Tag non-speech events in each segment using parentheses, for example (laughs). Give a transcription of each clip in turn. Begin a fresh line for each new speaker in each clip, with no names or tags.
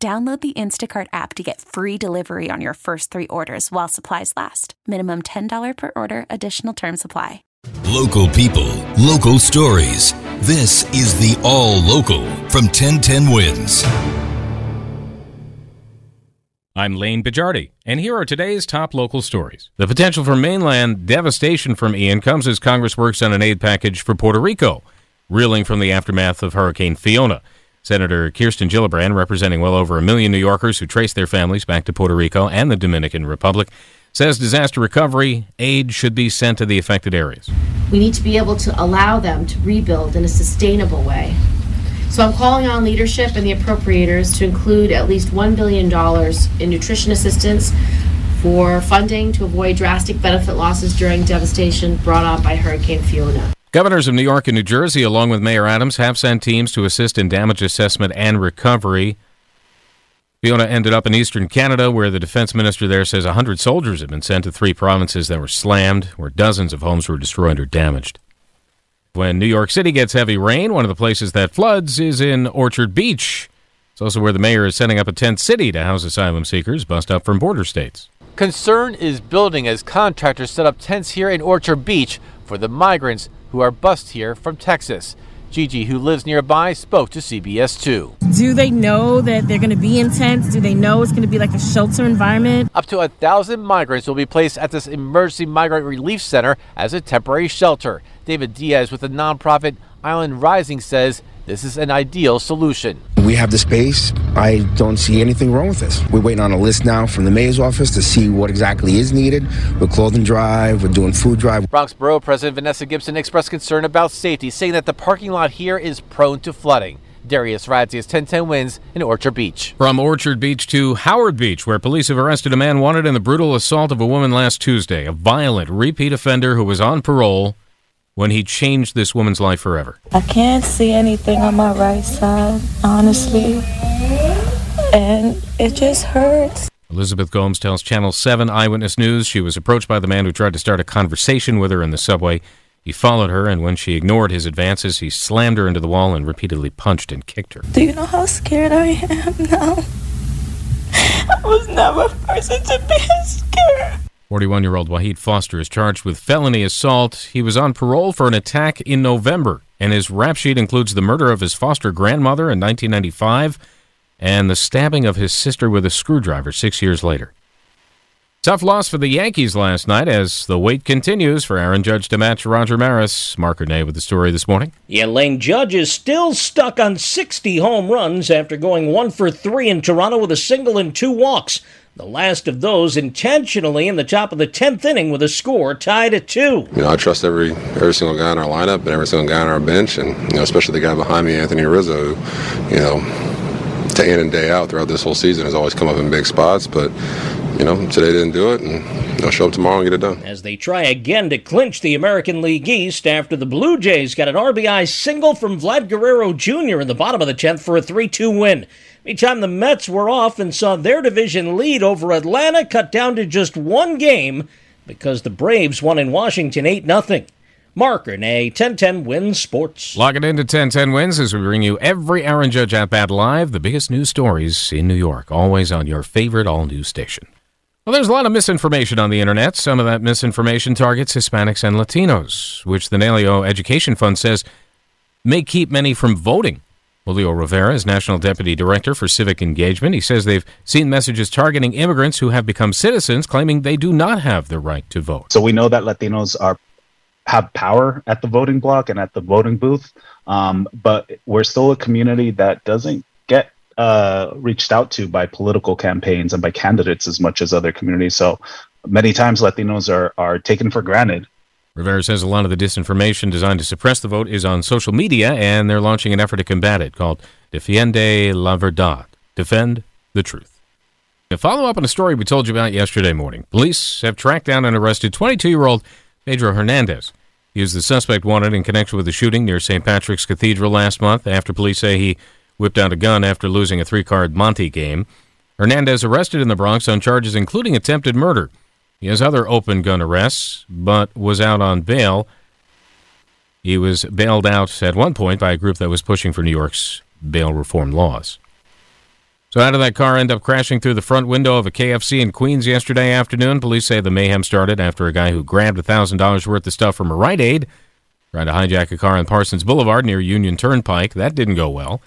Download the Instacart app to get free delivery on your first three orders while supplies last. Minimum $10 per order, additional term supply.
Local people, local stories. This is the All Local from 1010 Wins.
I'm Lane Bajardi, and here are today's top local stories. The potential for mainland devastation from Ian comes as Congress works on an aid package for Puerto Rico, reeling from the aftermath of Hurricane Fiona. Senator Kirsten Gillibrand, representing well over a million New Yorkers who trace their families back to Puerto Rico and the Dominican Republic, says disaster recovery aid should be sent to the affected areas.
We need to be able to allow them to rebuild in a sustainable way. So I'm calling on leadership and the appropriators to include at least $1 billion in nutrition assistance for funding to avoid drastic benefit losses during devastation brought on by Hurricane Fiona.
Governors of New York and New Jersey, along with Mayor Adams, have sent teams to assist in damage assessment and recovery. Fiona ended up in eastern Canada, where the defense minister there says 100 soldiers have been sent to three provinces that were slammed, where dozens of homes were destroyed or damaged. When New York City gets heavy rain, one of the places that floods is in Orchard Beach. It's also where the mayor is setting up a tent city to house asylum seekers bust up from border states.
Concern is building as contractors set up tents here in Orchard Beach for the migrants who are bussed here from Texas. Gigi, who lives nearby, spoke to CBS 2.
Do they know that they're going to be in tents? Do they know it's going to be like a shelter environment?
Up to a thousand migrants will be placed at this emergency migrant relief center as a temporary shelter. David Diaz with the nonprofit Island Rising says this is an ideal solution.
We have the space. I don't see anything wrong with this. We're waiting on a list now from the mayor's office to see what exactly is needed. We're clothing drive, we're doing food drive.
Bronx Borough President Vanessa Gibson expressed concern about safety, saying that the parking lot here is prone to flooding. Darius Radzius 1010 wins in Orchard Beach.
From Orchard Beach to Howard Beach, where police have arrested a man wanted in the brutal assault of a woman last Tuesday, a violent repeat offender who was on parole when he changed this woman's life forever.
I can't see anything on my right side, honestly, and it just hurts.
Elizabeth Gomes tells Channel 7 Eyewitness News she was approached by the man who tried to start a conversation with her in the subway. He followed her, and when she ignored his advances, he slammed her into the wall and repeatedly punched and kicked her.
Do you know how scared I am (laughs) now? I was never a person to be scared.
41 year old Waheed Foster is charged with felony assault. He was on parole for an attack in November, and his rap sheet includes the murder of his foster grandmother in 1995 and the stabbing of his sister with a screwdriver six years later. Tough loss for the Yankees last night as the wait continues for Aaron Judge to match Roger Maris. Mark Renee with the story this morning.
Yeah, Lane Judge is still stuck on 60 home runs after going one for three in Toronto with a single and two walks. The last of those intentionally in the top of the 10th inning with a score tied at two.
You know, I trust every every single guy in our lineup and every single guy on our bench, and you know, especially the guy behind me, Anthony Rizzo. Who, you know, day in and day out throughout this whole season has always come up in big spots, but you know, today didn't do it, and they'll show up tomorrow and get it done.
As they try again to clinch the American League East after the Blue Jays got an RBI single from Vlad Guerrero Jr. in the bottom of the 10th for a 3 2 win. Meantime, the Mets were off and saw their division lead over Atlanta cut down to just one game because the Braves won in Washington 8 0. Mark Renee, 1010 Wins Sports.
Log it into 1010 Wins as we bring you every Aaron Judge at bat live, the biggest news stories in New York, always on your favorite all news station. Well, there's a lot of misinformation on the internet. Some of that misinformation targets Hispanics and Latinos, which the Naleo Education Fund says may keep many from voting. Julio Rivera is National Deputy Director for Civic Engagement. He says they've seen messages targeting immigrants who have become citizens, claiming they do not have the right to vote.
So we know that Latinos are have power at the voting block and at the voting booth, um, but we're still a community that doesn't uh, reached out to by political campaigns and by candidates as much as other communities. So many times Latinos are are taken for granted
Rivera says a lot of the disinformation designed to suppress the vote is on social media, and they're launching an effort to combat it called Defiende la Verdad, Defend the Truth. A follow up on a story we told you about yesterday morning. Police have tracked down and arrested 22 year old Pedro Hernandez. He is the suspect wanted in connection with the shooting near St. Patrick's Cathedral last month after police say he whipped out a gun after losing a three card Monte game. Hernandez arrested in the Bronx on charges including attempted murder. He has other open gun arrests, but was out on bail. He was bailed out at one point by a group that was pushing for New York's bail reform laws. So, how did that car end up crashing through the front window of a KFC in Queens yesterday afternoon? Police say the mayhem started after a guy who grabbed $1,000 worth of stuff from a Rite Aid tried to hijack a car on Parsons Boulevard near Union Turnpike. That didn't go well.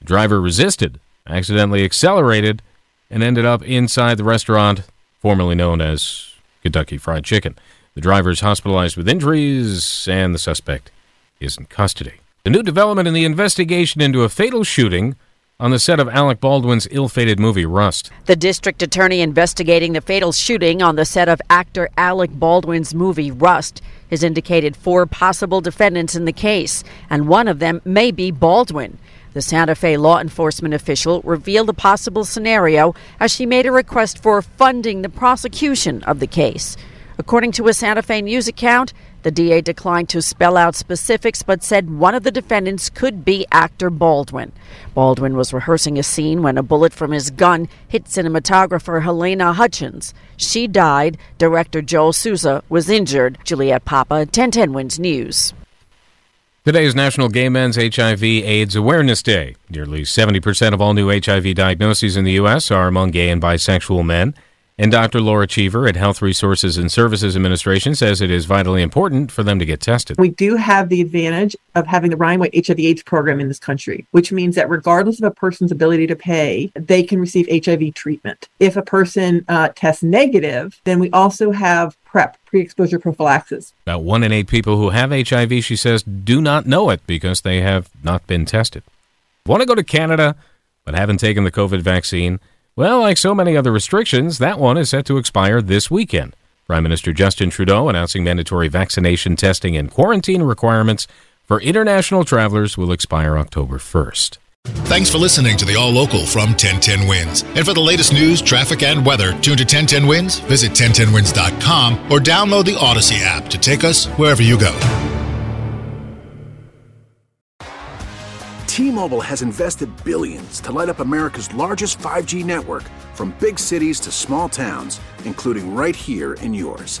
The driver resisted, accidentally accelerated, and ended up inside the restaurant formerly known as Kentucky Fried Chicken. The driver is hospitalized with injuries, and the suspect is in custody. The new development in the investigation into a fatal shooting on the set of Alec Baldwin's ill fated movie Rust.
The district attorney investigating the fatal shooting on the set of actor Alec Baldwin's movie Rust has indicated four possible defendants in the case, and one of them may be Baldwin. The Santa Fe law enforcement official revealed a possible scenario as she made a request for funding the prosecution of the case. According to a Santa Fe news account, the DA declined to spell out specifics but said one of the defendants could be actor Baldwin. Baldwin was rehearsing a scene when a bullet from his gun hit cinematographer Halyna Hutchins. She died. Director Joel Souza was injured. Juliet Papa, 1010 Wins News.
Today is National Gay Men's HIV AIDS Awareness Day. Nearly 70% of all new HIV diagnoses in the U.S. are among gay and bisexual men. And Dr. Laura Cheever at Health Resources and Services Administration says it is vitally important for them to get tested.
We do have the advantage of having the Ryan White HIV AIDS program in this country, which means that regardless of a person's ability to pay, they can receive HIV treatment. If a person uh, tests negative, then we also have PrEP, pre exposure prophylaxis.
About one in eight people who have HIV, she says, do not know it because they have not been tested. Want to go to Canada but haven't taken the COVID vaccine? Well, like so many other restrictions, that one is set to expire this weekend. Prime Minister Justin Trudeau announcing mandatory vaccination testing and quarantine requirements for international travelers will expire October 1st.
Thanks for listening to the All Local from 1010 Wins. And for the latest news, traffic, and weather, tune to 1010 Wins, visit 1010wins.com, or download the Odyssey app to take us wherever you go.
T-Mobile has invested billions to light up America's largest 5G network from big cities to small towns, including right here in yours.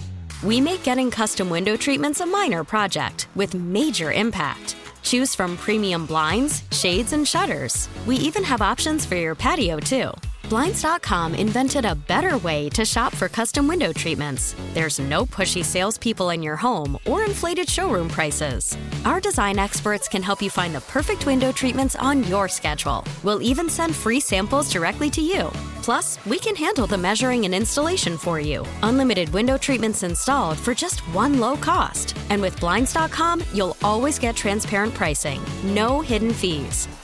We make getting custom window treatments a minor project with major impact. Choose from premium blinds, shades, and shutters. We even have options for your patio, too. Blinds.com invented a better way to shop for custom window treatments. There's no pushy salespeople in your home or inflated showroom prices. Our design experts can help you find the perfect window treatments on your schedule. We'll even send free samples directly to you. Plus, we can handle the measuring and installation for you. Unlimited window treatments installed for just one low cost. And with Blinds.com, you'll always get transparent pricing, no hidden fees.